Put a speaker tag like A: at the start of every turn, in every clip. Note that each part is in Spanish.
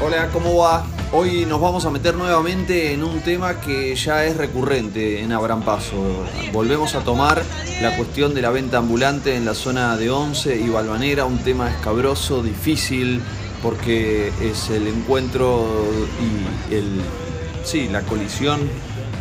A: Hola, ¿cómo va? Hoy nos vamos a meter nuevamente en un tema que ya es recurrente en Abran Paso. Volvemos a tomar la cuestión de la venta ambulante en la zona de Once y Balvanera, un tema escabroso, difícil, porque es el encuentro y el, sí, la colisión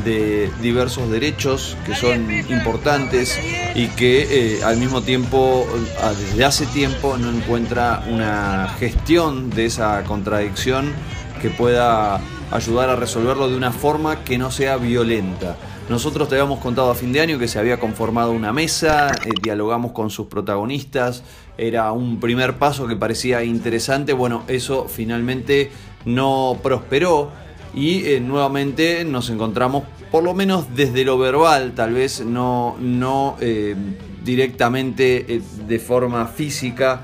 A: de diversos derechos que son importantes y que eh, al mismo tiempo, ah, desde hace tiempo, no encuentra una gestión de esa contradicción que pueda ayudar a resolverlo de una forma que no sea violenta. Nosotros te habíamos contado a fin de año que se había conformado una mesa, eh, dialogamos con sus protagonistas, era un primer paso que parecía interesante, bueno, eso finalmente no prosperó y eh, nuevamente nos encontramos, por lo menos desde lo verbal, tal vez no, no eh, directamente de forma física,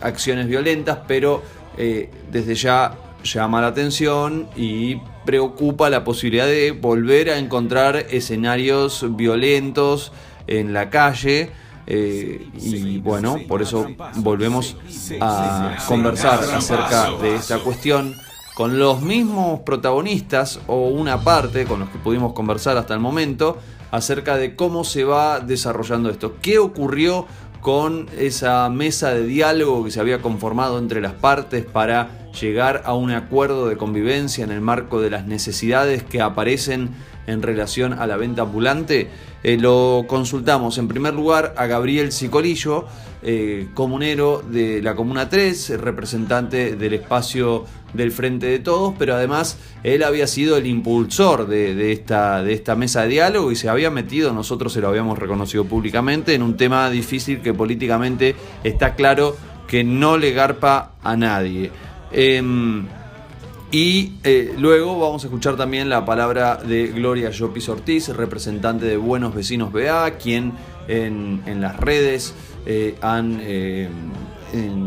A: acciones violentas, pero desde ya llama la atención y preocupa la posibilidad de volver a encontrar escenarios violentos en la calle. Eh, y bueno, por eso volvemos a conversar acerca de esta cuestión con los mismos protagonistas o una parte con los que pudimos conversar hasta el momento acerca de cómo se va desarrollando esto. ¿Qué ocurrió con esa mesa de diálogo que se había conformado entre las partes para llegar a un acuerdo de convivencia en el marco de las necesidades que aparecen en relación a la venta ambulante, eh, lo consultamos en primer lugar a Gabriel Cicolillo, eh, comunero de la Comuna 3, representante del espacio del Frente de Todos, pero además él había sido el impulsor de, esta, de esta mesa de diálogo y se había metido, nosotros se lo habíamos reconocido públicamente, en un tema difícil que políticamente está claro que no le garpa a nadie. Em, y eh, luego vamos a escuchar también la palabra de Gloria Llopis Ortiz, representante de Buenos Vecinos BA, quien en, las redes eh, han eh,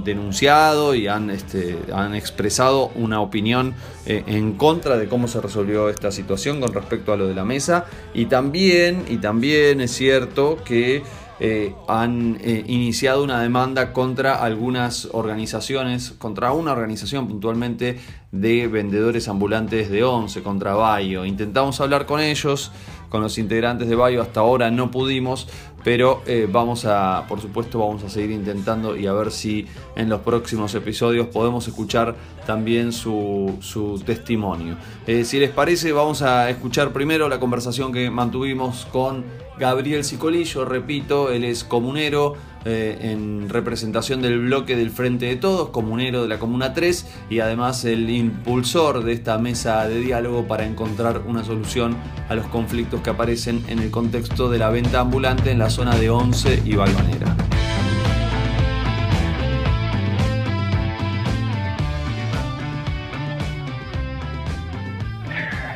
A: denunciado y han, este, han expresado una opinión en contra de cómo se resolvió esta situación con respecto a lo de la mesa. Y también, y también es cierto que eh, han eh, iniciado una demanda contra algunas organizaciones, contra una organización puntualmente de vendedores ambulantes de Once, contra Bayo. Intentamos hablar con ellos, con los integrantes de Bayo, hasta ahora no pudimos, pero eh, vamos a, por supuesto, vamos a seguir intentando y a ver si en los próximos episodios podemos escuchar también su, su testimonio. si les parece, vamos a escuchar primero la conversación que mantuvimos con Gabriel Cicolillo, repito, él es comunero eh, en representación del bloque del Frente de Todos, comunero de la Comuna 3 y además el impulsor de esta mesa de diálogo para encontrar una solución a los conflictos que aparecen en el contexto de la venta ambulante en la zona de Once y Balvanera.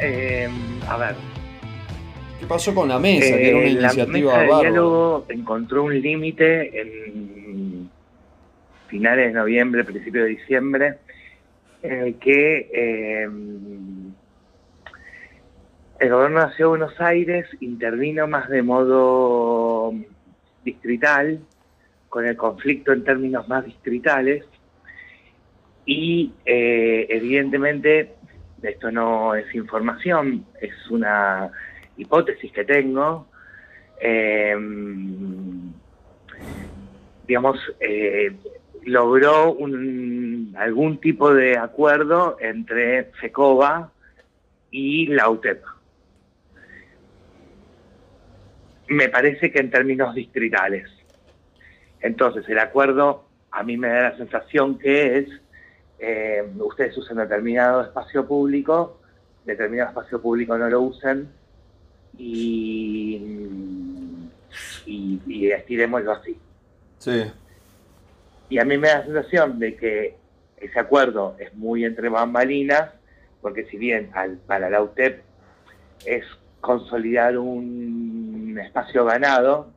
B: Eh, a ver,
A: ¿Qué pasó con la mesa? que era una eh, iniciativa
B: la mesa de diálogo encontró un límite en finales de noviembre, principios de diciembre, en el que eh, el gobierno de la Ciudad de Buenos Aires intervino más de modo distrital, con el conflicto en términos más distritales, y eh, evidentemente esto no es información, es una hipótesis que tengo, eh, digamos, eh, logró un, algún tipo de acuerdo entre FECOBA y la UTEP. Me parece que en términos distritales. Entonces, el acuerdo a mí me da la sensación que es, eh, ustedes usan determinado espacio público, determinado espacio público no lo usen, y, y, y estiremoslo así.
A: Sí.
B: Y a mí me da la sensación de que ese acuerdo es muy entre bambalinas, porque si bien para la UTEP es consolidar un espacio ganado,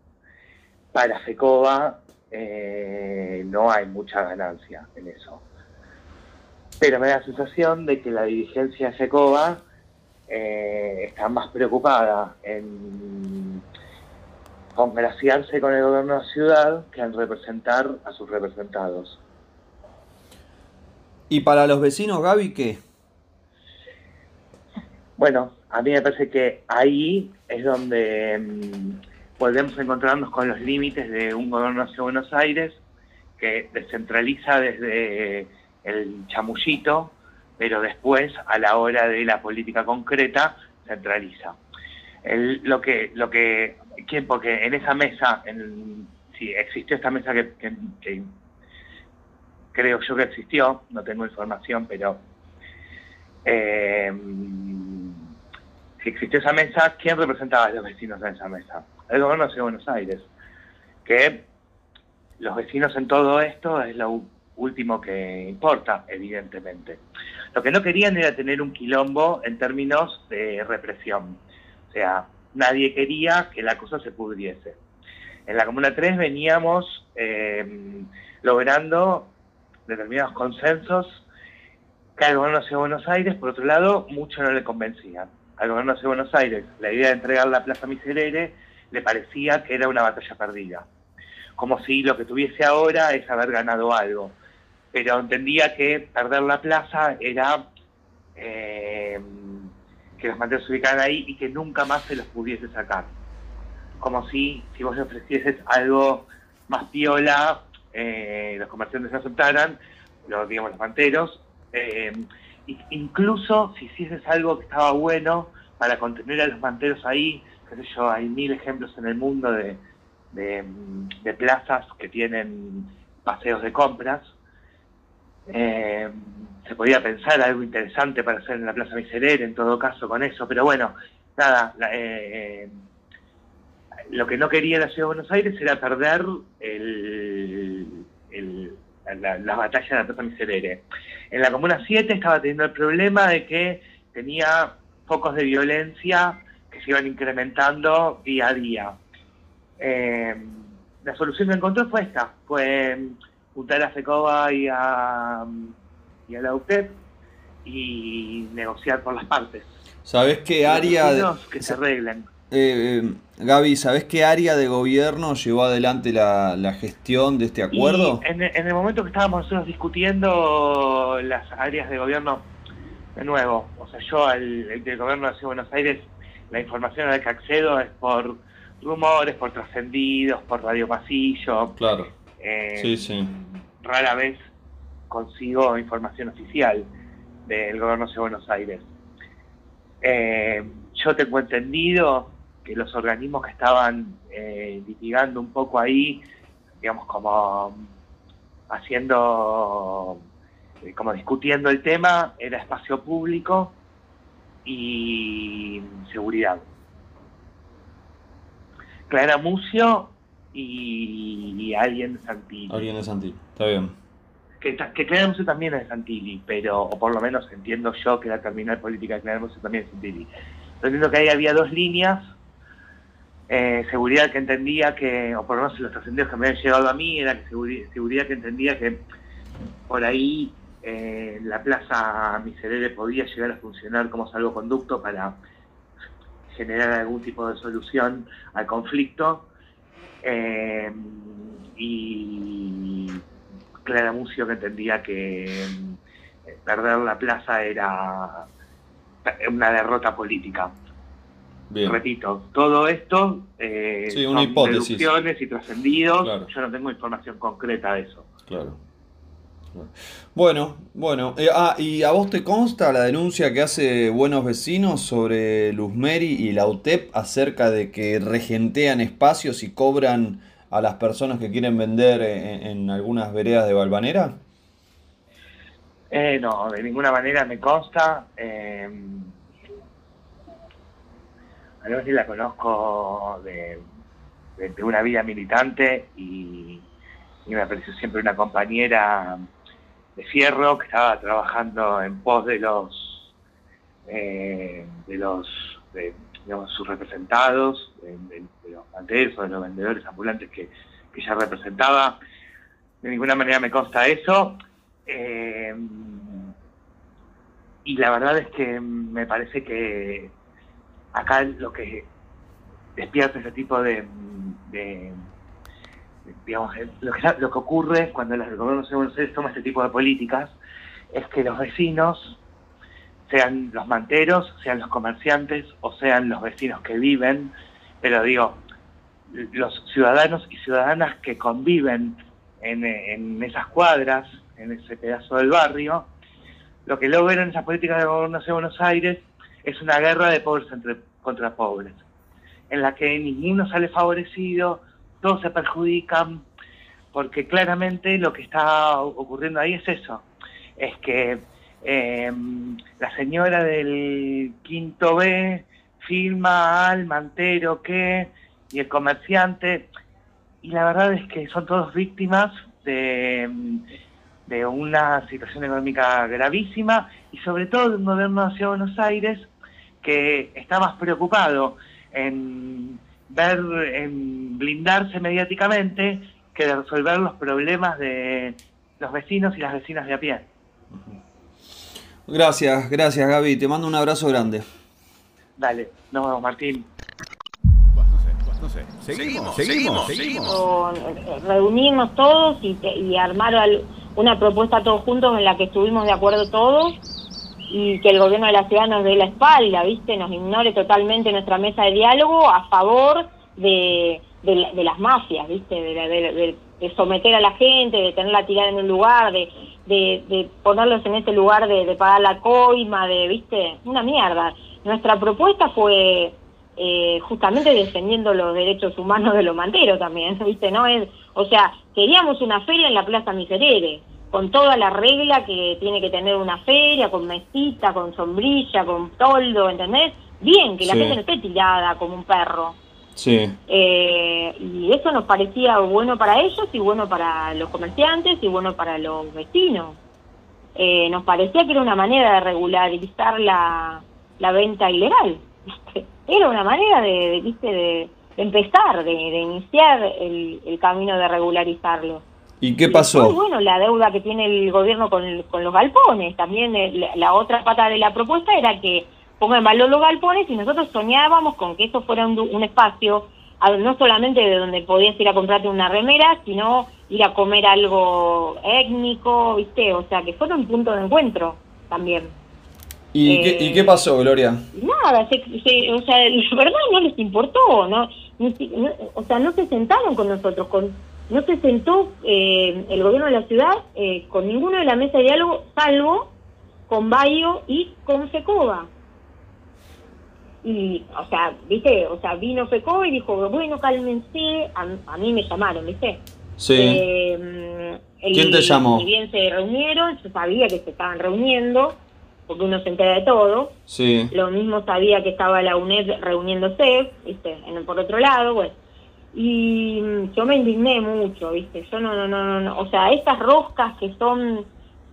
B: para FECOBA eh, no hay mucha ganancia en eso. Pero me da la sensación de que la dirigencia de FECOBA eh, está más preocupada en congraciarse con el gobierno de la ciudad que en representar a sus representados.
A: ¿Y para los vecinos, Gaby, qué?
B: Bueno, a mí me parece que ahí es donde mm, volvemos a encontrarnos con los límites de un gobierno de Buenos Aires que descentraliza desde el chamullito, pero después, a la hora de la política concreta, centraliza. lo que, lo que, porque en esa mesa, en, sí, existió esta mesa que, creo yo que existió, no tengo información, pero eh, si existió esa mesa, ¿quién representaba a los vecinos en esa mesa? El gobierno de Buenos Aires, que los vecinos en todo esto es lo último que importa, evidentemente. Lo que no querían era tener un quilombo en términos de represión. O sea, nadie quería que la cosa se pudriese. En la Comuna 3 veníamos eh, logrando determinados consensos que al gobierno de Buenos Aires, por otro lado, mucho no le convencían. Al gobierno de Buenos Aires, la idea de entregar la Plaza Miserere le parecía que era una batalla perdida como si lo que tuviese ahora es haber ganado algo. Pero entendía que perder la plaza era eh, que los manteros se ubicaran ahí y que nunca más se los pudiese sacar. Como si, si vos le ofrecieses algo más piola, eh, los comerciantes se aceptaran, los, digamos, los manteros. Eh, incluso si hicieses algo que estaba bueno para contener a los manteros ahí, qué sé yo, hay mil ejemplos en el mundo de, de, plazas que tienen paseos de compras. Eh, se podía pensar algo interesante para hacer en la Plaza Miserere, en todo caso, con eso, pero bueno, nada, eh, lo que no quería la Ciudad de Buenos Aires era perder el, la, batalla de la Plaza Miserere. En la Comuna 7 estaba teniendo el problema de que tenía focos de violencia que se iban incrementando día a día. Eh, la solución que encontró fue esta, fue juntar a FECOBA y a, y a la UTEP y negociar por las partes.
A: ¿Sabes qué área...
B: Que se arreglen.
A: Eh, eh, Gaby, ¿sabes qué área de gobierno llevó adelante la, gestión de este acuerdo?
B: en, el momento que estábamos nosotros discutiendo las áreas de gobierno, de nuevo, o sea, yo, el, el gobierno de Buenos Aires, la información a la que accedo es por rumores, por trascendidos, por radio pasillo.
A: Claro.
B: Eh, sí, sí. Rara vez consigo información oficial del gobierno de Buenos Aires. Eh, yo tengo entendido que los organismos que estaban eh, litigando un poco ahí, digamos, como haciendo, como discutiendo el tema, era espacio público y seguridad. Clara Mucio y, alguien de Santilli.
A: Alguien de Santilli, está bien.
B: Que, que también es de Santilli, pero, o por lo menos entiendo yo que la terminal política de Clara Mucio también es Santilli. Entiendo que ahí había dos líneas. Eh, seguridad que entendía que, o por lo menos los trascendidos que me habían llegado a mí, era que seguridad, que entendía que por ahí eh, la plaza Miserere podía llegar a funcionar como salvoconducto para generar algún tipo de solución al conflicto. Eh, y Clara Mucio que entendía que eh, perder la plaza era una derrota política. Repito, todo esto
A: eh, son hipótesis.
B: y trascendidos. Yo no tengo información concreta de eso.
A: Claro. Bueno, bueno. Eh, ah, ¿y a vos te consta la denuncia que hace Buenos Vecinos sobre Luzmeri y la UTEP acerca de que regentean espacios y cobran a las personas que quieren vender en, algunas veredas de Balvanera?
B: Eh, no, de ninguna manera me consta. Eh, a ver si la conozco de, una vida militante y, y me pareció siempre una compañera de Fierro, que estaba trabajando en pos de los eh, de los digamos, sus representados, de, los manteros o de los vendedores ambulantes que, que ella representaba. De ninguna manera me consta eso. Eh, y la verdad es que me parece que acá lo que despierta ese tipo de, digamos, lo que, lo que ocurre cuando el gobierno de Buenos Aires toma este tipo de políticas es que los vecinos, sean los manteros, sean los comerciantes o sean los vecinos que viven, pero digo, los ciudadanos y ciudadanas que conviven en, esas cuadras, en ese pedazo del barrio, lo que en esas políticas de gobernación de Buenos Aires es una guerra de pobres entre, contra pobres, en la que ninguno sale favorecido, todos se perjudican, porque claramente lo que está ocurriendo ahí es eso, es que em, la señora del quinto B filma al mantero que, y el comerciante, y la verdad es que son todos víctimas de de una situación económica gravísima y sobre todo de un gobierno de de Buenos Aires que está más preocupado en ver, en blindarse mediáticamente que de resolver los problemas de los vecinos y las vecinas de a pie.
A: Gracias, gracias Gaby, te mando un abrazo grande.
B: Dale, nos vemos Martín.
C: No sé, seguimos, seguimos,
D: seguimos. Reunirnos todos y, y armar al, una propuesta todos juntos en la que estuvimos de acuerdo todos y que el gobierno de la ciudad nos dé la espalda, ¿viste? Nos ignore totalmente nuestra mesa de diálogo a favor de, de, las mafias, ¿viste? De, someter a la gente, de tenerla tirada en un lugar, de, de, ponerlos en ese lugar de, pagar la coima, de, ¿viste? Una mierda. Nuestra propuesta fue eh, justamente defendiendo los derechos humanos de los manteros también, ¿viste? No es, o sea, queríamos una feria en la Plaza Miserere, con toda la regla que tiene que tener una feria, con mesita, con sombrilla, con toldo, ¿entendés? Bien, que la gente no esté tirada como un perro.
A: Sí.
D: Eh, y eso nos parecía bueno para ellos y bueno para los comerciantes y bueno para los vecinos. Eh, nos parecía que era una manera de regularizar la, la venta ilegal. era una manera de, ¿viste? de, empezar, de, iniciar el, camino de regularizarlo.
A: ¿Y qué pasó?
D: Y bueno, la deuda que tiene el gobierno con, con los galpones. También eh, la, otra pata de la propuesta era que pongan valor los galpones y nosotros soñábamos con que eso fuera un, espacio no solamente de donde podías ir a comprarte una remera, sino ir a comer algo étnico, ¿viste? O sea, que fuera un punto de encuentro también.
A: ¿Y, qué, ¿Y, qué, pasó, Gloria?
D: Nada, se, o sea, la verdad no les importó, ¿no? o sea, no se sentaron con nosotros, con no se sentó eh, el gobierno de la ciudad eh, con ninguno de la mesa de diálogo, salvo con Bayo y con Fecoba. Y, o sea, viste, o sea, vino Fecoba y dijo, bueno, cálmense, a, mí me llamaron, viste.
A: Sí.
D: Eh,
A: ¿Quién te llamó?
D: Y bien se reunieron, yo sabía que se estaban reuniendo, porque uno se entera de todo.
A: Sí.
D: Lo mismo sabía que estaba la UNED reuniéndose, ¿viste? En, por otro lado, bueno. Y yo me indigné mucho, ¿viste? Yo no, no, no, no, o sea, estas roscas que son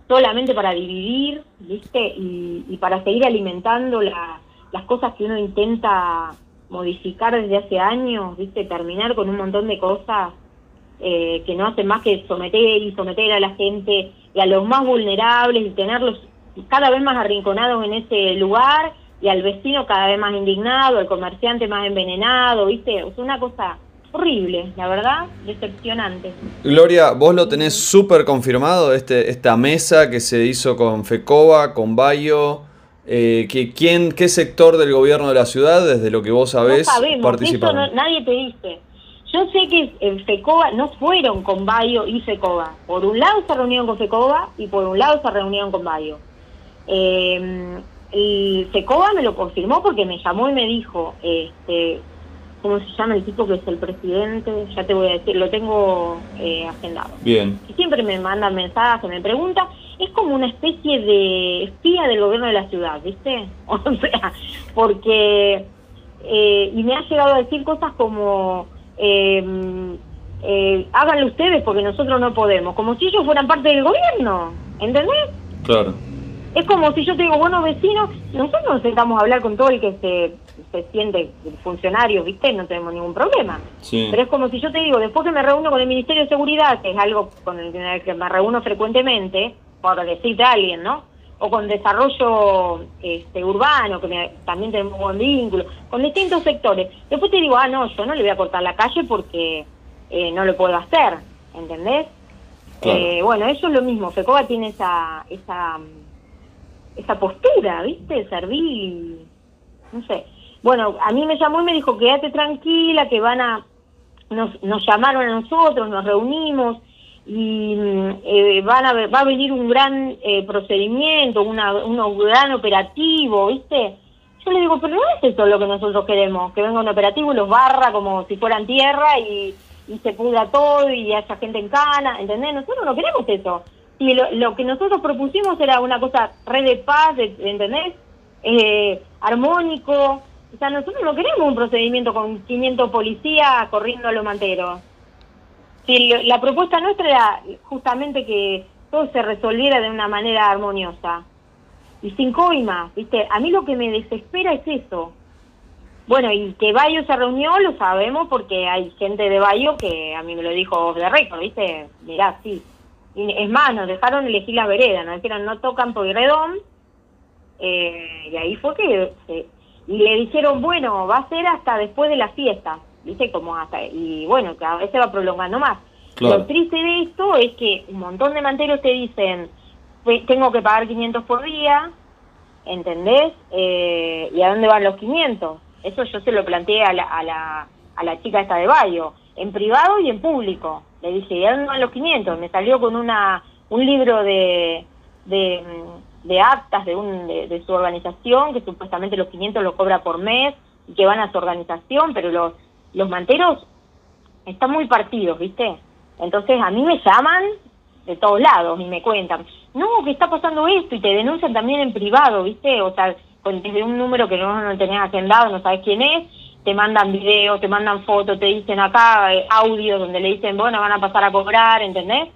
D: solamente para dividir, ¿viste? Y, para seguir alimentando las cosas que uno intenta modificar desde hace años, ¿viste? Terminar con un montón de cosas eh, que no hacen más que someter y someter a la gente y a los más vulnerables y tenerlos cada vez más arrinconados en ese lugar y al vecino cada vez más indignado, al comerciante más envenenado, ¿viste? Es una cosa horrible, la verdad, decepcionante.
A: Gloria, vos lo tenés súper confirmado, este, esta mesa que se hizo con FECOBA, con Bayo, eh, que, ¿quién, ¿qué sector del gobierno de la ciudad, desde lo que vos sabés,
D: no sabemos, nadie te dice. Yo sé que en FECOBA no fueron con Bayo y FECOBA. Por un lado se reunieron con FECOBA y por un lado se reunieron con Bayo. Eh, y Secoba me lo confirmó porque me llamó y me dijo, este, ¿cómo se llama el tipo que es el presidente? Ya te voy a decir, lo tengo eh, agendado.
A: Bien.
D: Y siempre me manda mensajes, me pregunta. Es como una especie de espía del gobierno de la ciudad, ¿viste? O sea, porque... Eh, y me ha llegado a decir cosas como... Em, eh, háganlo ustedes porque nosotros no podemos, como si ellos fueran parte del gobierno, ¿entendés?
A: Claro.
D: Es como si yo te digo, bueno, vecinos, nosotros nos sentamos a hablar con todo el que se, se siente funcionario, ¿viste? No tenemos ningún problema. Pero es como si yo te digo, después que me reúno con el Ministerio de Seguridad, que es algo con el que me reúno frecuentemente, por decirte a alguien, ¿no? o con desarrollo este, urbano, que me- también tenemos buen vínculo, con distintos sectores. Después te digo, ah, no, yo no le voy a cortar la calle porque eh, no lo puedo hacer, ¿entendés?
A: Claro.
D: Eh, bueno, eso es lo mismo, FECOBA tiene esa, esa, esa postura, ¿viste? Servil, no sé. Bueno, a mí me llamó y me dijo, quédate tranquila, que van a... Nos, nos llamaron a nosotros, nos reunimos y eh, van a, ver- va a venir un gran eh, procedimiento, una, un gran operativo, ¿viste? Yo le digo, pero no es eso lo que nosotros queremos, que venga un operativo y los barra como si fueran tierra y, y se pudra todo y haya gente en cana, ¿entendés? Nosotros no queremos eso. Y lo, lo que nosotros propusimos era una cosa red de paz, ¿entendés? Eh, armónico. O sea, nosotros no queremos un procedimiento con 500 policías corriendo a los manteros. Si la propuesta nuestra era justamente que todo se resolviera de una manera armoniosa y sin coimas, ¿viste? A mí lo que me desespera es eso. Bueno, y que Bayo se reunió lo sabemos porque hay gente de Bayo que a mí me lo dijo off the record, ¿viste? Mirá, sí. Y es más, nos dejaron elegir la vereda, nos dijeron no tocan Pueyrredón, eh, y ahí fue que se- y le dijeron bueno va a ser hasta después de la fiesta viste como hasta y bueno cada vez se va prolongando más
A: Claro.
D: lo triste de esto es que un montón de manteros te dicen "Pues, tengo que pagar 500 por día ¿entendés? Eh, ¿y a dónde van los 500? eso yo se lo planteé a la, a la, a la chica esta de Bayo en privado y en público le dije ¿y a dónde van los 500? me salió con una un libro de de, mm, de actas de, un, de, su organización, que supuestamente los 500 los cobra por mes y que van a su organización, pero los, los manteros están muy partidos, ¿viste? Entonces a mí me llaman de todos lados y me cuentan, no, que está pasando esto y te denuncian también en privado, ¿viste? O sea, con, desde un número que no, no tenés agendado, no sabes quién es, te mandan videos, te mandan fotos, te dicen acá eh, audios donde le dicen, bueno, van a pasar a cobrar, ¿entendés?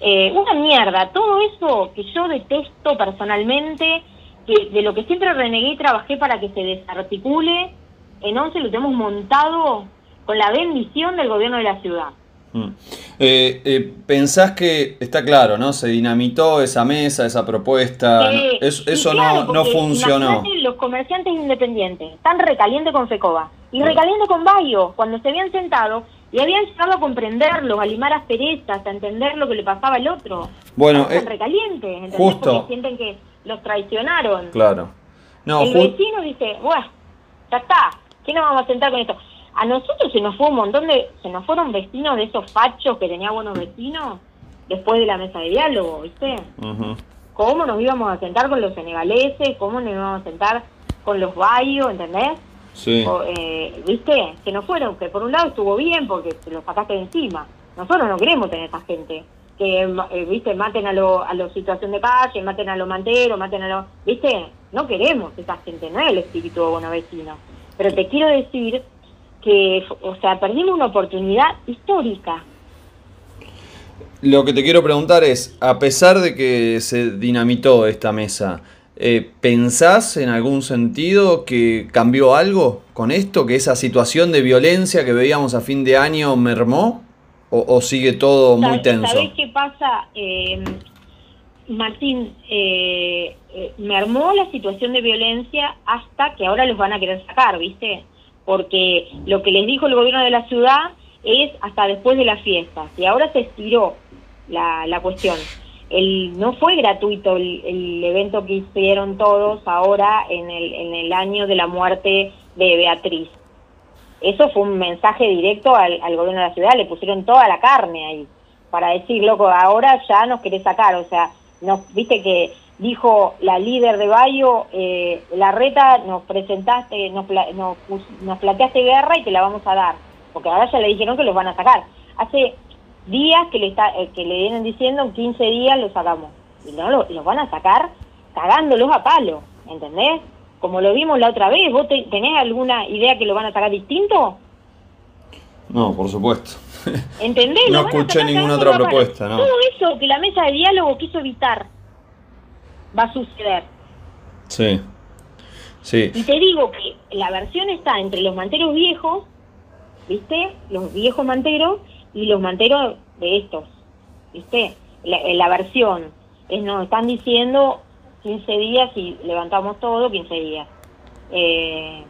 D: Eh, una mierda, todo eso que yo detesto personalmente, que de lo que siempre renegué y trabajé para que se desarticule, en once lo tenemos montado con la bendición del gobierno de la ciudad.
A: Mm. Eh, eh, pensás que está claro, ¿no? Se dinamitó esa mesa, esa propuesta.
D: Eh,
A: ¿no? Eso, eso
D: claro,
A: no, no funcionó.
D: los comerciantes independientes están recalientes con Fecoba y recaliente con Bayo, cuando se habían sentado y habían llegado a comprenderlos, a limar asperezas, a entender lo que le pasaba al otro.
A: Bueno,
D: están
A: eh,
D: recalientes, ¿entendés?
A: justo.
D: Porque sienten que los traicionaron.
A: Claro. No,
D: el vecino dice, bueno, ya está, ¿qué nos vamos a sentar con esto? A nosotros se nos fue un montón de, se nos fueron vecinos de esos fachos que tenía buenos vecinos después de la mesa de diálogo, ¿viste?
A: Ujú.
D: ¿Cómo nos íbamos a sentar con los senegaleses? ¿Cómo nos íbamos a sentar con los bayos, ¿entendés?
A: Sí.
D: O, eh, ¿Viste? Que no fueron, que por un lado estuvo bien porque te lo sacaste de encima. Nosotros no queremos tener esa gente. Que, eh, ¿viste? Maten a los a los situación de calle, maten a los manteros, maten a los... ¿Viste? No queremos esa gente, no es el espíritu vecinos. Pero te quiero decir que, o sea, perdimos una oportunidad histórica.
A: Lo que te quiero preguntar es, a pesar de que se dinamitó esta mesa, eh, ¿pensás en algún sentido que cambió algo con esto? ¿Que esa situación de violencia que veíamos a fin de año mermó? ¿O, o sigue todo muy
D: ¿Sab-
A: tenso?
D: ¿Sabés qué pasa, eh, Martín? Eh, me armó la situación de violencia hasta que ahora los van a querer sacar, ¿viste? Porque lo que les dijo el gobierno de la ciudad es hasta después de las fiestas. Y ahora se estiró la, la cuestión. El, no fue gratuito el, evento que hicieron todos ahora en el, en el año de la muerte de Beatriz. Eso fue un mensaje directo al, gobierno de la ciudad, le pusieron toda la carne ahí, para decir, loco, ahora ya nos querés sacar, o sea, nos, viste que dijo la líder de Bayo, eh, la reta, nos presentaste, nos, nos, nos planteaste guerra y te la vamos a dar, porque ahora ya le dijeron que los van a sacar. Hace días que le, está, eh, que le vienen diciendo, en 15 días lo sacamos, y no, lo- los van a sacar cagándolos a palo, ¿entendés? Como lo vimos la otra vez, ¿vos te- tenés alguna idea que lo van a sacar distinto?
A: No, por supuesto.
D: ¿Entendés?
A: No escuché ninguna otra propuesta, no.
D: Todo eso que la mesa de diálogo quiso evitar va a suceder.
A: Sí. Sí.
D: Y te digo que la versión está entre los manteros viejos, ¿viste? Los viejos manteros y los manteros de estos, ¿viste? La, la versión es, nos están diciendo 15 días y levantamos todo 15 días. Eh,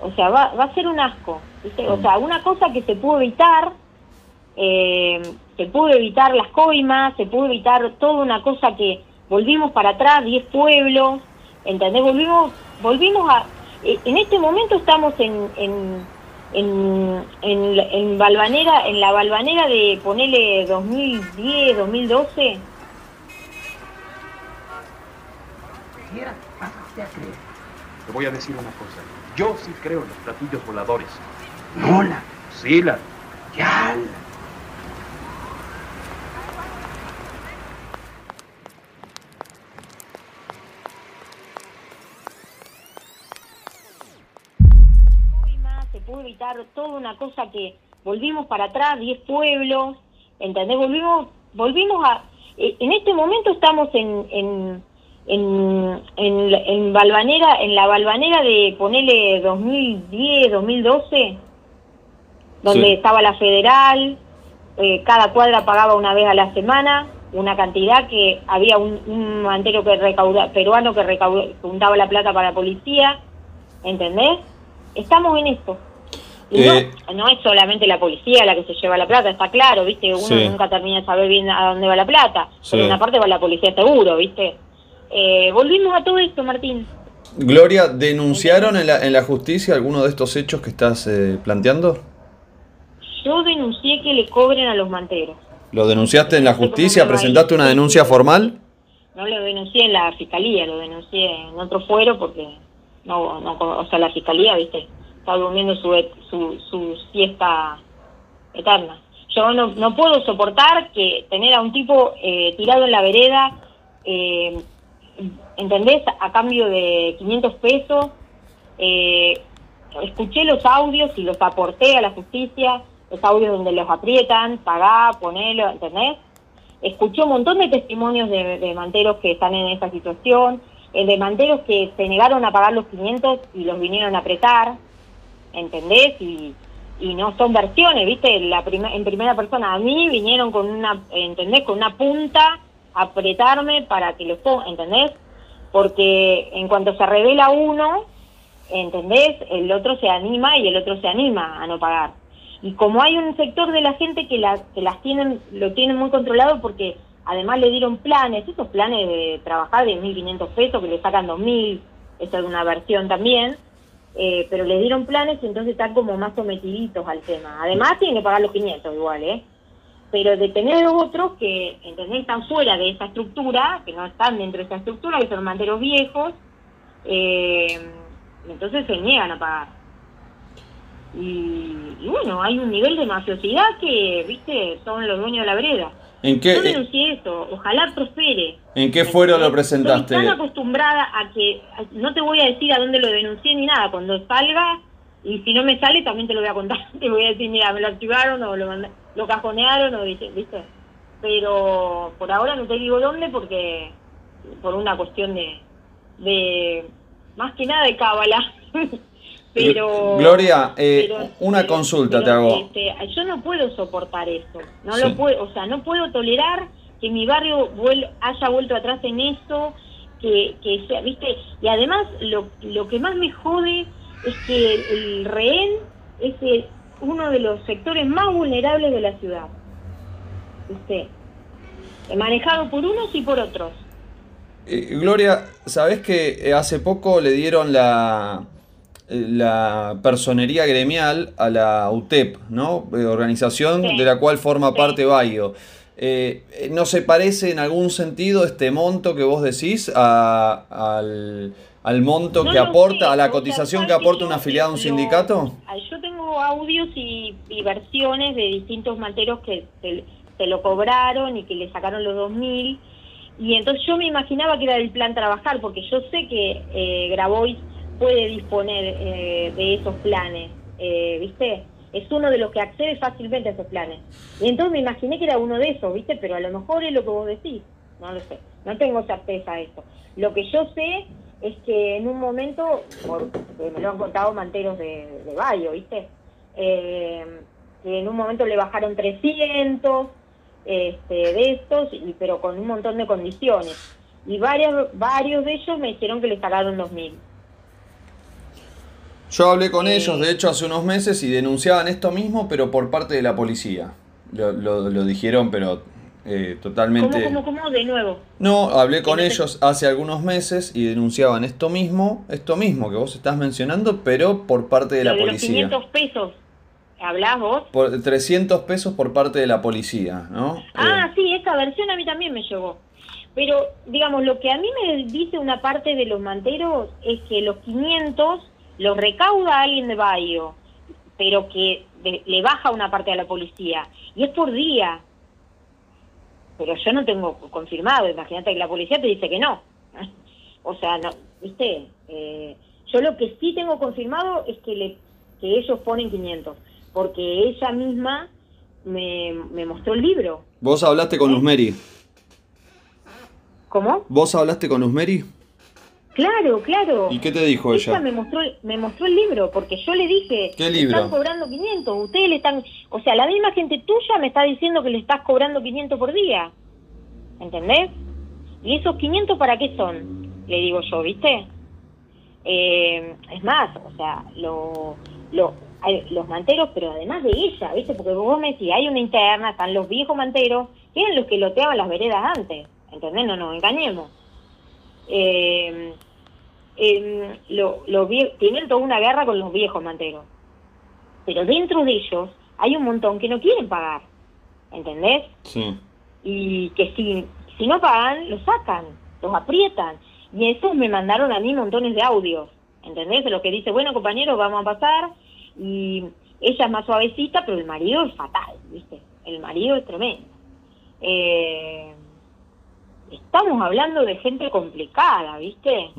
D: o sea, va, va a ser un asco. ¿viste? O sea, una cosa que se pudo evitar, eh, se pudo evitar las coimas, se pudo evitar toda una cosa que volvimos para atrás, 10 pueblos, ¿entendés? Volvimos, volvimos a... eh, En este momento estamos en, en, en, en, en Balvanera, en la Balvanera de ponele 2010, 2012.
E: Te voy a decir una cosa. Yo sí creo en los platillos voladores. No la. Sí la. Ya la.
D: coima, se pudo evitar toda una cosa que volvimos para atrás, 10 pueblos, ¿entendés? Volvimos, volvimos a... eh, En este momento estamos en, en, en, en, en Balvanera, en la Balvanera de ponele 2010, 2012, donde
A: Sí.
D: estaba la federal, eh, cada cuadra pagaba una vez a la semana, una cantidad que había un, un mantero que recauda, peruano que recauda, juntaba la plata para la policía, ¿entendés? Estamos en esto. Y
A: Eh.
D: no, no es solamente la policía la que se lleva la plata, está claro, ¿viste? Uno
A: Sí.
D: nunca termina de saber bien a dónde va la plata.
A: Sí.
D: Por una parte va la policía seguro, ¿viste? Eh, volvimos a todo esto, Martín.
A: Gloria, ¿denunciaron en la, en la justicia alguno de estos hechos que estás eh, planteando?
D: Yo denuncié que le cobren a los manteros.
A: ¿Lo denunciaste en la justicia? ¿Presentaste una denuncia formal?
D: No lo denuncié en la fiscalía, lo denuncié en otro fuero porque no, no o sea, la fiscalía, ¿viste? Está durmiendo su, su, su siesta eterna. Yo no, no puedo soportar que tener a un tipo eh, tirado en la vereda, eh, ¿entendés? A cambio de 500 pesos. Eh, escuché los audios y los aporté a la justicia, los audios donde los aprietan, pagá, ponelo, ¿entendés? escuché un montón de testimonios de, de manteros que están en esa situación, eh, de manteros que se negaron a pagar los 500 y los vinieron a apretar, ¿entendés? Y, y no son versiones, ¿viste? La prima- en primera persona, a mí vinieron con una, ¿entendés? Con una punta a apretarme para que los ponga, ¿entendés? Porque en cuanto se revela uno, ¿entendés? El otro se anima y el otro se anima a no pagar. Y como hay un sector de la gente que, las que las tienen, lo tienen muy controlado porque además le dieron planes, esos planes de trabajar de 1.500 pesos que le sacan 2.000, esa es una versión también, eh, pero le dieron planes y entonces están como más sometiditos al tema. Además tienen que pagar los 500 igual, ¿eh? Pero de tener otros que, ¿entendés? Están fuera de esa estructura, que no están dentro de esa estructura, que son manteros viejos, eh, entonces se niegan a pagar. Y, y bueno, hay un nivel de mafiosidad que, viste, son los dueños de la vereda.
A: ¿En qué,
D: Yo denuncié esto, ojalá prospere.
A: ¿En qué fuero lo
D: Estoy
A: presentaste?
D: tan acostumbrada a que, no te voy a decir a dónde lo denuncié ni nada, cuando salga, y si no me sale también te lo voy a contar, te voy a decir, mira, me lo activaron o lo, lo cajonearon o viste, viste. Pero por ahora no te digo dónde porque, por una cuestión de, de más que nada de cábala. pero
A: Gloria, eh,
D: pero-
A: una
D: pero-
A: consulta te hago.
D: este, yo no puedo soportar eso, no
A: Sí.
D: lo puedo, o sea, no puedo tolerar que mi barrio vuel- haya vuelto atrás en eso, que, que sea, viste, y además lo, lo que más me jode es que el rehén es el- uno de los sectores más vulnerables de la ciudad, viste, Eh, manejado por unos y por otros.
A: Eh, Gloria, ¿sabés que eh, hace poco le dieron la, la personería gremial a la UTEP, ¿no? Eh, Organización
D: Sí.
A: de la cual forma
D: Sí.
A: parte Bayo. Eh, eh, ¿No se parece en algún sentido este monto que vos decís a- al, al monto
D: No
A: que aporta, a la
D: o sea,
A: cotización que aporta un afiliado a un sindicato?
D: ah, Yo tengo audios y, y versiones de distintos manteros que se, se lo cobraron y que le sacaron los 2.000. Y entonces yo me imaginaba que era del plan trabajar, porque yo sé que eh, Grabois puede disponer eh, de esos planes, eh, ¿viste? Es uno de los que accede fácilmente a esos planes. Y entonces me imaginé que era uno de esos, ¿viste? Pero a lo mejor es lo que vos decís. No lo sé. No tengo certeza de eso. Lo que yo sé es que en un momento, porque me lo han contado manteros de, de Bayo, ¿viste? Eh, que en un momento le bajaron 300 este, de estos, y, pero con un montón de condiciones. y varios, varios de ellos me dijeron que le sacaron 2.000.
A: Yo hablé con
D: Eh.
A: ellos, de hecho, hace unos meses y denunciaban esto mismo, pero por parte de la policía. Lo, lo- lo dijeron, pero eh,
D: ¿Cómo,
A: totalmente...
D: cómo, cómo? De nuevo.
A: No, hablé con ellos hace algunos meses y denunciaban esto mismo, esto mismo que vos estás mencionando, pero por parte de la
D: de los
A: policía.
D: 500 pesos. ¿Hablás vos?
A: Por 300 pesos por parte de la policía, ¿no?
D: Ah,
A: Eh,
D: sí, esa versión a mí también me llegó. Pero, digamos, lo que a mí me dice una parte de los manteros es que los 500 los recauda alguien de Bayo, pero que de- le baja una parte a la policía. Y es por día. Pero yo no tengo confirmado. Imagínate que la policía te dice que no. O sea, no, ¿viste? Eh, yo lo que sí tengo confirmado es que, le, que ellos ponen 500. Porque ella misma me, me mostró el libro.
A: Vos hablaste con Usmeri.
D: ¿Cómo?
A: ¿Vos hablaste con Usmeri?
D: Claro, claro.
A: ¿Y qué te dijo
D: Ella
A: ella?
D: me mostró, me mostró el libro, porque yo le dije,
A: ¿Qué libro?
D: están cobrando 500, ustedes le están, o sea, la misma gente tuya me está diciendo que le estás cobrando 500 por día, ¿entendés? ¿Y esos 500 para qué son? Le digo yo, ¿viste? Eh, es más, o sea, lo, los manteros, pero además de ella, ¿viste? Porque vos me decís, hay una interna, están los viejos manteros, que eran los que loteaban las veredas antes, ¿entendés? No nos engañemos. Eh, eh, lo, lo toda una guerra con los viejos manteros. Pero dentro de ellos hay un montón que no quieren pagar, ¿entendés?
A: Sí.
D: Y que si, si no pagan, los sacan, los aprietan. Y esos me mandaron a mí montones de audios, ¿entendés? De lo que dice, bueno compañero, vamos a pasar. Y ella es más suavecita, pero el marido es fatal, ¿viste? El marido es tremendo. Eh, estamos hablando de gente complicada, ¿viste?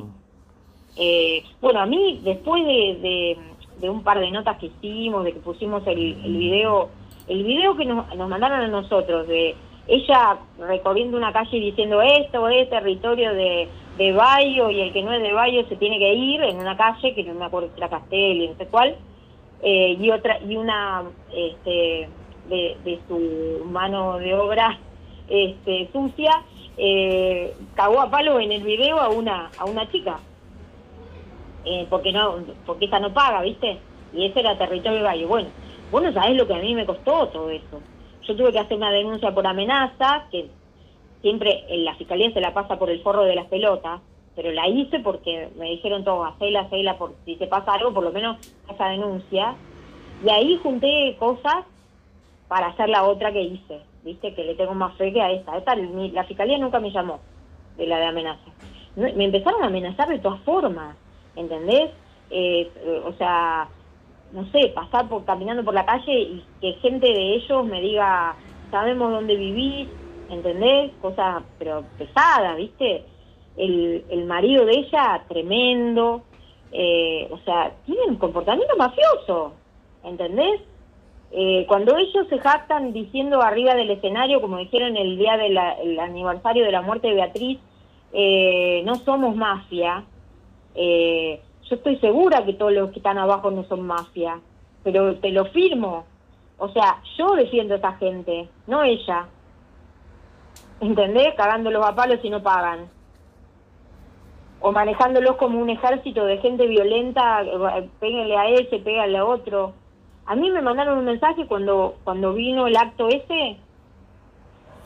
D: Eh, bueno, a mí, después de, de, de un par de notas que hicimos, de que pusimos el, el video, el video que nos, nos mandaron a nosotros, de ella recorriendo una calle y diciendo esto es territorio de, de Bayo y el que no es de Bayo se tiene que ir en una calle, que no me acuerdo si era Castelli, no sé cuál, eh, y otra y una este, de, de su mano de obra este, sucia, eh, cagó a palo en el video a una, a una chica eh, porque no porque esa no paga, ¿viste? Y ese era territorio de Valle. Bueno, vos no sabés lo que a mí me costó todo eso. Yo tuve que hacer una denuncia por amenaza, que siempre en la fiscalía se la pasa por el forro de las pelotas, pero la hice porque me dijeron todos, hacela, hacela, por si te pasa algo, por lo menos esa denuncia. Y ahí junté cosas para hacer la otra que hice, ¿viste? Que le tengo más fe que a esta. esta la fiscalía nunca me llamó de la de amenaza. Me empezaron a amenazar de todas formas, ¿entendés? Eh, o sea, no sé, pasar por caminando por la calle y que gente de ellos me diga, sabemos dónde vivís, ¿entendés? Cosas, pero pesadas, ¿viste? El, el marido de ella, tremendo, eh, o sea, tienen comportamiento mafioso, ¿entendés? Eh, cuando ellos se jactan diciendo arriba del escenario, como dijeron el día del aniversario de la muerte de Beatriz, eh, no somos mafia, eh, yo estoy segura que todos los que están abajo no son mafia, pero te lo firmo. O sea, yo defiendo a esa gente, no ella. ¿Entendés? Cagándolos a palos si no pagan. O manejándolos como un ejército de gente violenta, eh, péguenle a ese, pégale a otro. A mí me mandaron un mensaje cuando cuando vino el acto ese,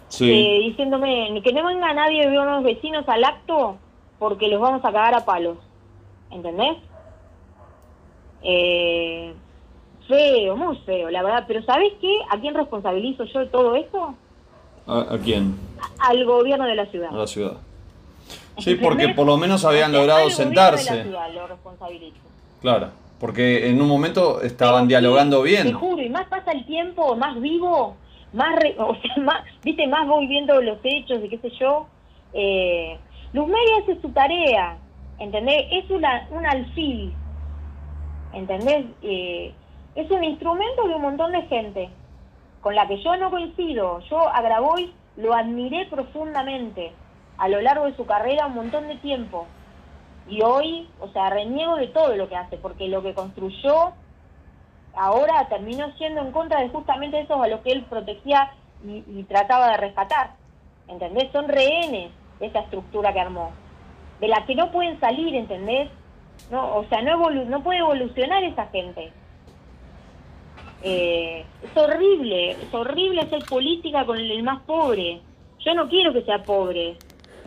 A: Sí.
D: eh, diciéndome que no venga nadie de unos vecinos al acto porque los vamos a cagar a palos. ¿Entendés? Eh, feo, muy feo, la verdad. Pero ¿sabés qué? ¿A quién responsabilizo yo de todo esto?
A: ¿A, a quién?
D: Al gobierno de la ciudad.
A: A la ciudad. Sí, porque por lo menos habían logrado
D: al gobierno de la
A: sentarse.
D: ciudad lo responsabilizo.
A: Claro, porque en un momento estaban
D: sí,
A: dialogando
D: Te
A: bien.
D: juro, y más pasa el tiempo, más vivo, más, re- o sea, más, viste, más voy viendo los hechos y qué sé yo. Eh, Luz Mary hace su tarea, ¿entendés? Es una, un alfil, ¿entendés? Eh, es un instrumento de un montón de gente con la que yo no coincido. Yo a Grabois lo admiré profundamente a lo largo de su carrera un montón de tiempo. Y hoy, o sea, reniego de todo lo que hace, porque lo que construyó ahora terminó siendo en contra de justamente esos a los que él protegía y, trataba de rescatar. ¿Entendés? Son rehenes de esa estructura que armó, de la que no pueden salir, ¿entendés? No, o sea, no, evolu no puede evolucionar esa gente. Eh, es horrible, es horrible hacer política con el más pobre. Yo no quiero que sea pobre.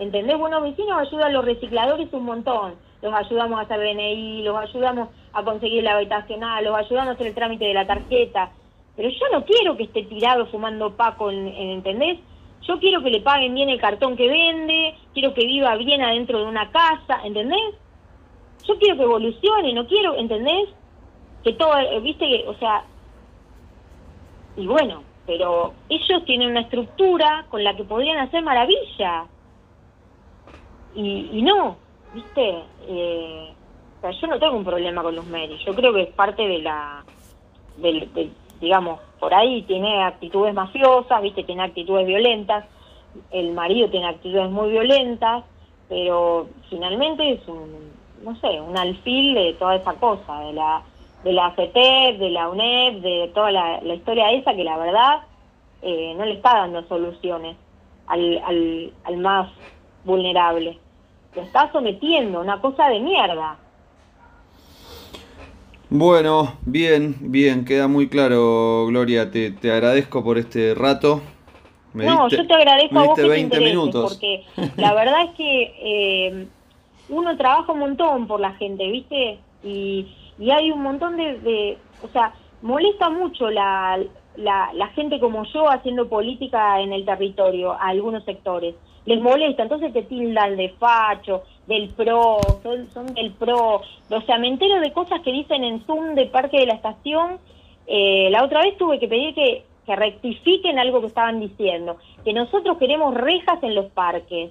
D: ¿Entendés? Buenos vecinos ayudan a los recicladores un montón. Los ayudamos a hacer DNI, los ayudamos a conseguir la habitacional, los ayudamos a hacer el trámite de la tarjeta. Pero yo no quiero que esté tirado fumando paco, en, ¿entendés? Yo quiero que le paguen bien el cartón que vende, quiero que viva bien adentro de una casa, ¿entendés? Yo quiero que evolucione, no quiero, ¿entendés? Que todo, viste, o sea, y bueno, pero ellos tienen una estructura con la que podrían hacer maravilla. Y, y no, ¿viste? Eh, o sea, yo no tengo un problema con los Mary. Yo creo que es parte de la. Del, digamos, por ahí tiene actitudes mafiosas, ¿viste? Tiene actitudes violentas. El marido tiene actitudes muy violentas, pero finalmente es un, no sé, un alfil de toda esa cosa, de la de la CETEP, de la UNED, de toda la, historia esa que la verdad eh, no le está dando soluciones al, al, al más vulnerable. Lo está sometiendo, una cosa de mierda.
A: Bueno, bien, bien, queda muy claro, Gloria. Te, te agradezco por este rato.
D: no, yo te agradezco a vos que 20 te minutos. porque la verdad es que eh, uno trabaja un montón por la gente, ¿viste? Y, y hay un montón de, de, o sea, molesta mucho la, la, la gente como yo haciendo política en el territorio, a algunos sectores. Les molesta, entonces te tildan de facho, del pro, son, son del pro. Me entero de cosas que dicen en Zoom de Parque de la Estación. Eh, la otra vez tuve que pedir que, que rectifiquen algo que estaban diciendo, que nosotros queremos rejas en los parques.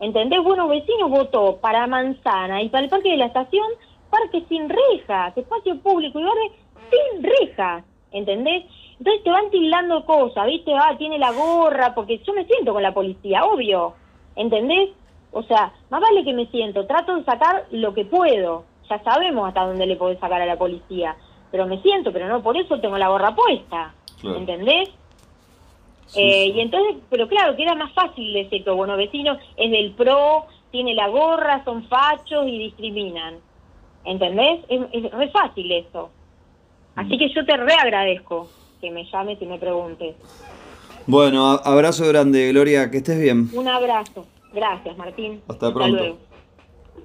D: ¿Entendés? Bueno, vecinos votó para Manzana y para el Parque de la Estación parque sin rejas, espacio público y verde sin rejas, ¿entendés? Entonces te van tildando cosas, ¿viste? Ah, tiene la gorra, porque yo me siento con la policía, obvio, ¿entendés? O sea, más vale que me siento, trato de sacar lo que puedo, ya sabemos hasta dónde le podés sacar a la policía, pero me siento, pero no por eso tengo la gorra puesta, ¿entendés? eh, Y entonces, pero claro, queda más fácil decir que, bueno, vecino es del PRO, tiene la gorra, son fachos y discriminan. ¿Entendés? Es, es re fácil eso. Así que yo te reagradezco que me llames y me preguntes.
A: Bueno, abrazo grande, Gloria, que estés bien.
D: Un abrazo. Gracias, Martín.
A: Hasta pronto.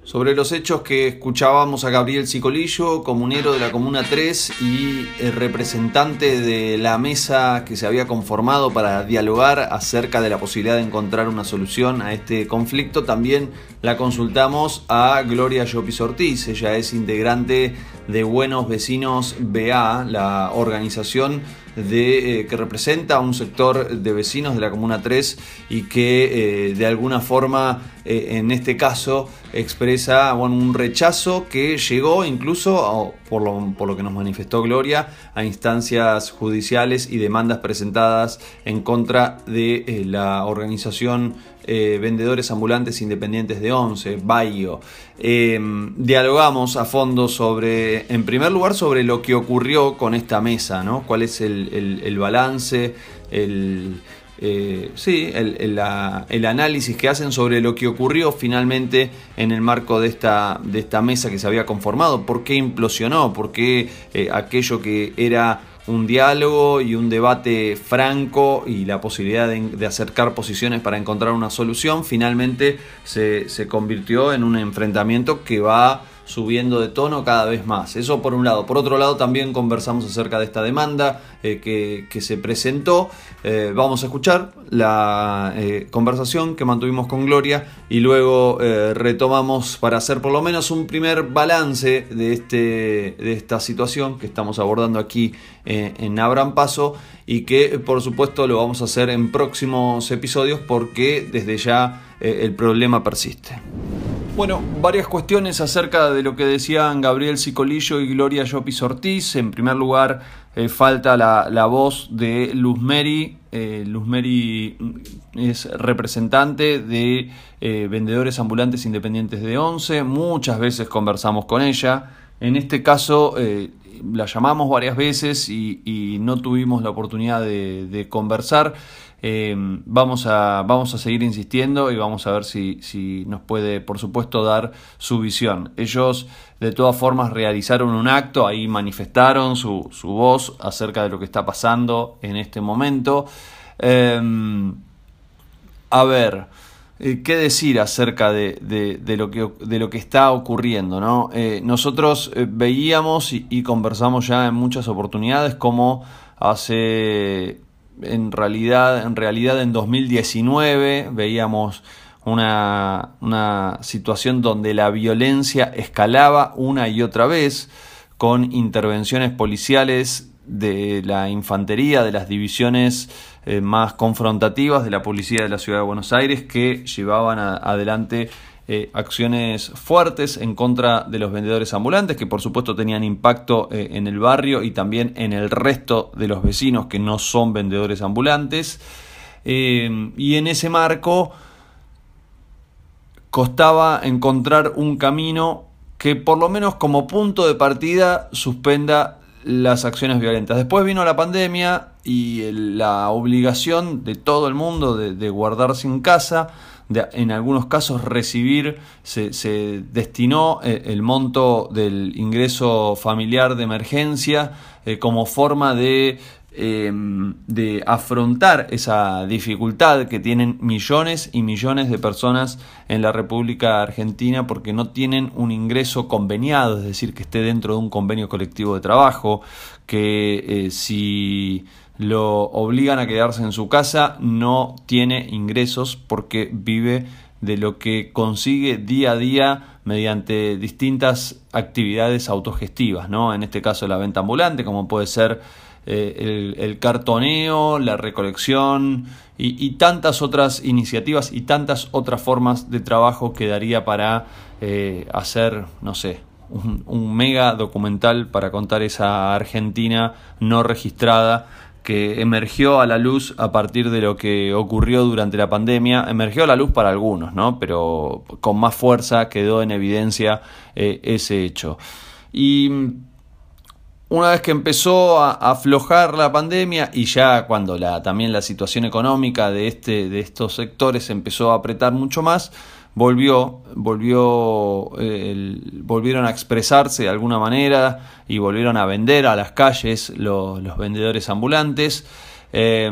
A: Sobre los hechos que escuchábamos a Gabriel Cicolillo, comunero de la Comuna 3 y el representante de la mesa que se había conformado para dialogar acerca de la posibilidad de encontrar una solución a este conflicto, también la consultamos a Gloria Llopis Ortiz. Ella es integrante de Buenos Vecinos BA, la organización de, eh, que representa a un sector de vecinos de la Comuna 3 y que eh, de alguna forma eh, en este caso expresa un rechazo que llegó incluso, por, lo, por lo que nos manifestó Gloria, a instancias judiciales y demandas presentadas en contra de la organización Vendedores Ambulantes Independientes de Once, Bayo. dialogamos a fondo sobre, en primer lugar, sobre lo que ocurrió con esta mesa, ¿no? ¿Cuál es el, el, balance, el, eh, sí, el, el, análisis que hacen sobre lo que ocurrió finalmente en el marco de esta, de esta mesa que se había conformado, por qué implosionó, por qué eh, aquello que era un diálogo y un debate franco y la posibilidad de, acercar posiciones para encontrar una solución, finalmente se, se convirtió en un enfrentamiento que va subiendo de tono cada vez más. Eso por un lado. Por otro lado también conversamos acerca de esta demanda eh, que, se presentó. Eh, vamos a escuchar la eh, conversación que mantuvimos con Gloria y luego retomamos para hacer por lo menos un primer balance de, este, de esta situación que estamos abordando aquí en Abran Paso y que por supuesto lo vamos a hacer en próximos episodios porque desde ya el problema persiste. Bueno, varias cuestiones acerca de lo que decían Gabriel Cicolillo y Gloria Llopis Ortiz. En primer lugar, eh, falta la, voz de Luz Mary. Eh, Luz Mary es representante de eh, vendedores ambulantes independientes de ONCE. Muchas veces conversamos con ella. En este caso, la llamamos varias veces y, no tuvimos la oportunidad de conversar. Eh, vamos, a, vamos a seguir insistiendo y vamos a ver si, si nos puede, por supuesto, dar su visión. Ellos, de todas formas, realizaron un acto, ahí manifestaron su, su voz acerca de lo que está pasando en este momento. Eh, a ver, eh, ¿qué decir acerca de, de, lo, que, de lo que está ocurriendo? ¿no? Eh, nosotros veíamos y, y, conversamos ya en muchas oportunidades cómo hace en realidad, en realidad en 2019 veíamos una, una situación donde la violencia escalaba una y otra vez con intervenciones policiales de la infantería, de las divisiones eh, más confrontativas de la policía de la ciudad de Buenos Aires que llevaban adelante eh, acciones fuertes en contra de los vendedores ambulantes, que por supuesto tenían impacto eh, en el barrio y también en el resto de los vecinos que no son vendedores ambulantes. Eh, y en ese marco costaba encontrar un camino que por lo menos como punto de partida suspenda las acciones violentas. Después vino la pandemia y la obligación de todo el mundo de guardarse en casa de, en algunos casos recibir, se, se destinó eh, el monto del ingreso familiar de emergencia eh, como forma de, eh, de afrontar esa dificultad que tienen millones y millones de personas en la República Argentina porque no tienen un ingreso conveniado, es decir, que esté dentro de un convenio colectivo de trabajo, que si lo obligan a quedarse en su casa, no tiene ingresos porque vive de lo que consigue día a día mediante distintas actividades autogestivas, ¿no? En este caso la venta ambulante, como puede ser eh, el, cartoneo, la recolección y, tantas otras iniciativas y tantas otras formas de trabajo que daría para eh, hacer, no sé, un mega documental para contar esa Argentina no registrada que emergió a la luz a partir de lo que ocurrió durante la pandemia, emergió a la luz para algunos, ¿no? Pero con más fuerza quedó en evidencia eh, ese hecho. Y una vez que empezó a aflojar la pandemia y ya cuando la, también la situación económica de, este, de estos sectores empezó a apretar mucho más, volvió, volvió eh, el, volvieron a expresarse de alguna manera y volvieron a vender a las calles los, vendedores ambulantes. Eh,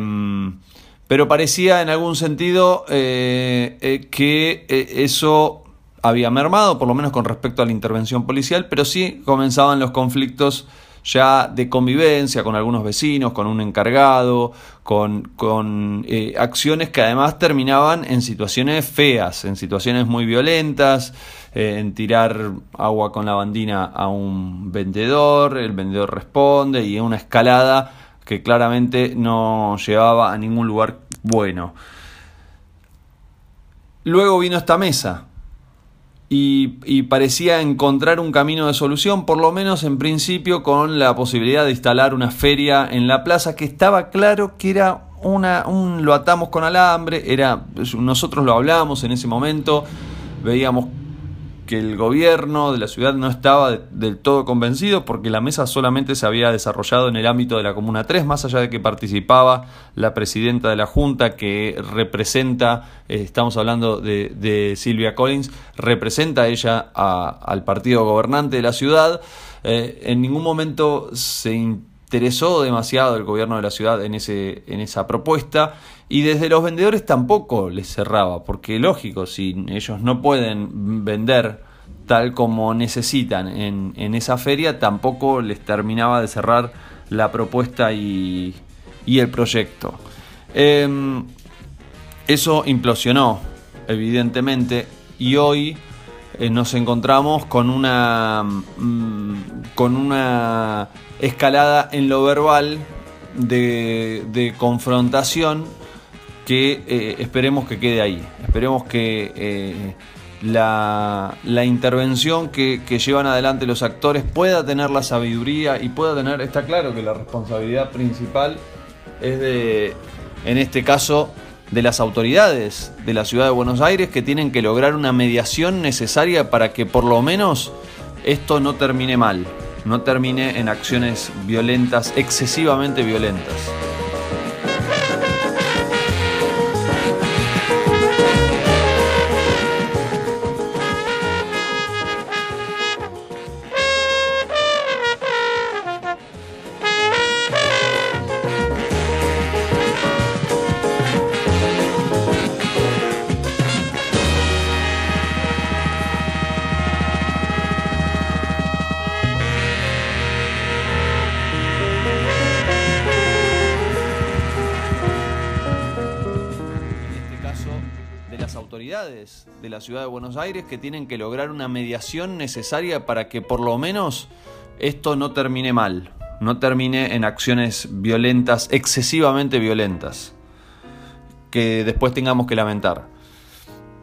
A: pero parecía en algún sentido eh, eh que eso había mermado, por lo menos con respecto a la intervención policial, pero sí comenzaban los conflictos ya de convivencia con algunos vecinos, con un encargado, con, con eh, acciones que además terminaban en situaciones feas, en situaciones muy violentas, eh, en tirar agua con la bandina a un vendedor, el vendedor responde y una escalada que claramente no llevaba a ningún lugar bueno. Luego vino esta mesa, y, parecía encontrar un camino de solución, por lo menos en principio con la posibilidad de instalar una feria en la plaza que estaba claro que era una, un lo atamos con alambre, era nosotros lo hablamos en ese momento, veíamos que el gobierno de la ciudad no estaba de, del todo convencido porque la mesa solamente se había desarrollado en el ámbito de la Comuna 3, más allá de que participaba la presidenta de la Junta que representa, eh, estamos hablando de, de, Silvia Collins, representa ella a, al partido gobernante de la ciudad. Eh, en ningún momento se interesó demasiado el gobierno de la ciudad en, ese, en esa propuesta y desde los vendedores tampoco les cerraba, porque lógico, si ellos no pueden vender tal como necesitan en, en esa feria, tampoco les terminaba de cerrar la propuesta y, y el proyecto. Eh, eso implosionó, evidentemente, y hoy eh, nos encontramos con una, mmm, con una escalada en lo verbal de, confrontación que eh, esperemos que quede ahí. Esperemos que eh, la, la, intervención que, llevan adelante los actores pueda tener la sabiduría y pueda tener, está claro que la responsabilidad principal es de, en este caso, de las autoridades de la ciudad de Buenos Aires que tienen que lograr una mediación necesaria para que por lo menos esto no termine mal. no termine en acciones violentas, excesivamente violentas. De la ciudad de Buenos Aires que tienen que lograr una mediación necesaria para que por lo menos esto no termine mal, no termine en acciones violentas, excesivamente violentas, que después tengamos que lamentar.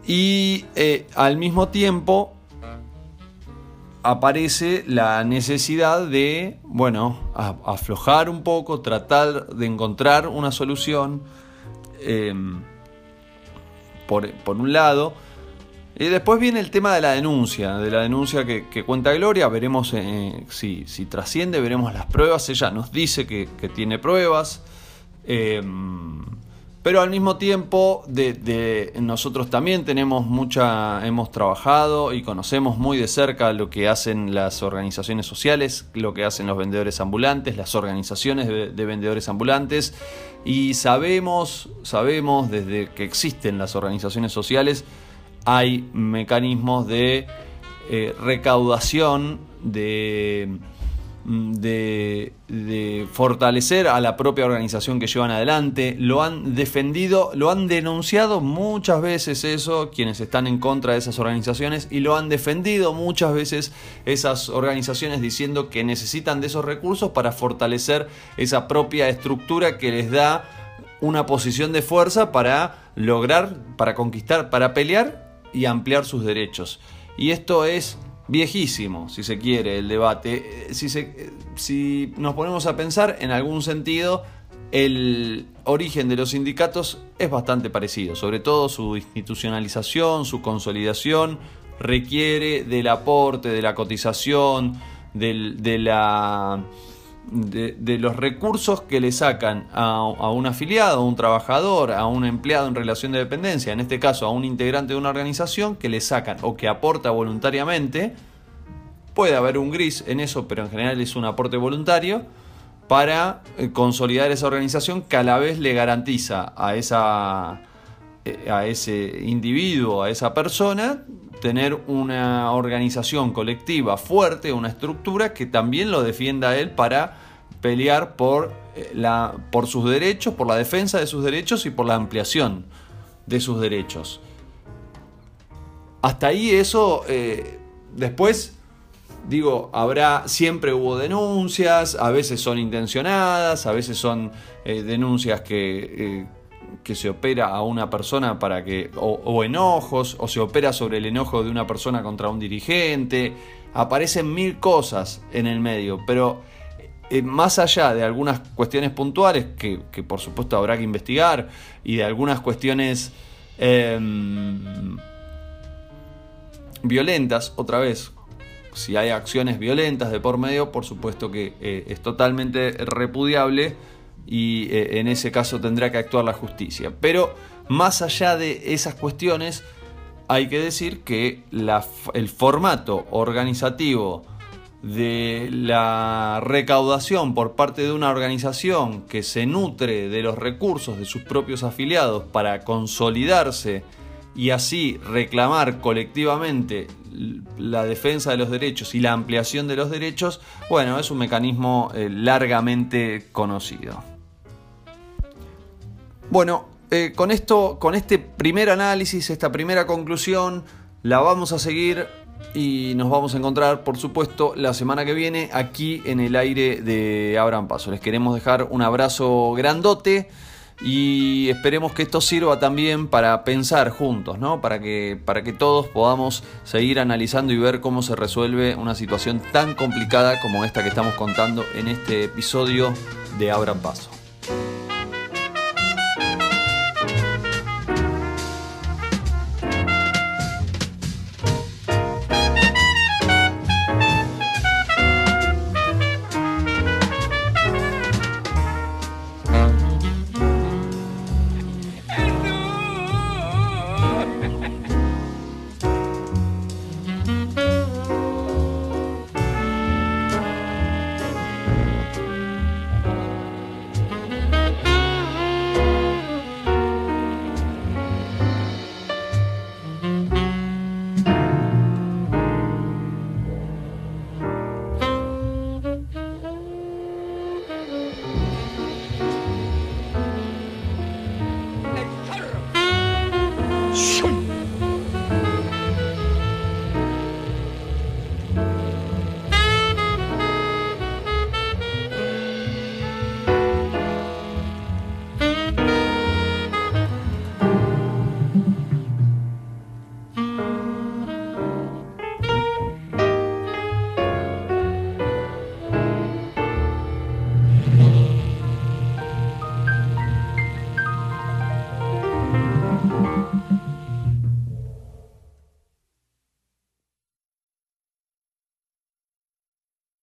A: Y eh, al mismo tiempo aparece la necesidad de, bueno, aflojar un poco, tratar de encontrar una solución. em, por, un lado. Y después viene el tema de la denuncia, de la denuncia que, cuenta Gloria, veremos eh, si, si trasciende, veremos las pruebas, ella nos dice que, que tiene pruebas, eh, pero al mismo tiempo nosotros también tenemos mucha, hemos trabajado y conocemos muy de cerca lo que hacen las organizaciones sociales, lo que hacen los vendedores ambulantes, las organizaciones de, de vendedores ambulantes, y sabemos, sabemos desde que existen las organizaciones sociales, hay mecanismos de eh, recaudación, de, de, de fortalecer a la propia organización que llevan adelante. Lo han defendido, lo han denunciado muchas veces eso, quienes están en contra de esas organizaciones, y lo han defendido muchas veces esas organizaciones diciendo que necesitan de esos recursos para fortalecer esa propia estructura que les da una posición de fuerza para lograr, para conquistar, para pelear y ampliar sus derechos. Y esto es viejísimo, si se quiere, el debate. Eh, Si, se- eh, si nos ponemos a pensar, en algún sentido, el origen de los sindicatos es bastante parecido, sobre todo su institucionalización, su consolidación, requiere del aporte, de la cotización, del- de la de, los recursos que le sacan a, a un afiliado, a un trabajador, a un empleado en relación de dependencia, en este caso a un integrante de una organización, que le sacan o que aporta voluntariamente, puede haber un gris en eso, pero en general es un aporte voluntario, para eh, consolidar esa organización que a la vez le garantiza a, esa, eh, a ese individuo, a esa persona, tener una organización colectiva fuerte, una estructura que también lo defienda a él para pelear por, eh, la, por sus derechos, por la defensa de sus derechos y por la ampliación de sus derechos. Hasta ahí eso, eh, después, digo, habrá, siempre hubo denuncias, a veces son intencionadas, a veces son eh, denuncias que, que se opera a una persona para que, o enojos, o se opera sobre el enojo de una persona contra un dirigente, aparecen mil cosas en el medio, pero eh, más allá de algunas cuestiones puntuales que, por supuesto habrá que investigar y de algunas cuestiones em, violentas, otra vez, si hay acciones violentas de por medio, por supuesto que eh, es totalmente repudiable y eh, en ese caso tendrá que actuar la justicia. Pero más allá de esas cuestiones, hay que decir que el formato organizativo de la recaudación por parte de una organización que se nutre de los recursos de sus propios afiliados para consolidarse y así reclamar colectivamente la defensa de los derechos y la ampliación de los derechos, bueno, es un mecanismo eh, largamente conocido. Bueno, eh, con esto, con este primer análisis, esta primera conclusión, la vamos a seguir y nos vamos a encontrar, por supuesto, la semana que viene aquí en el aire de Abran Paso. Les queremos dejar un abrazo grandote y esperemos que esto sirva también para pensar juntos, ¿no? Para que, para que todos podamos seguir analizando y ver cómo se resuelve una situación tan complicada como esta que estamos contando en este episodio de Abran Paso.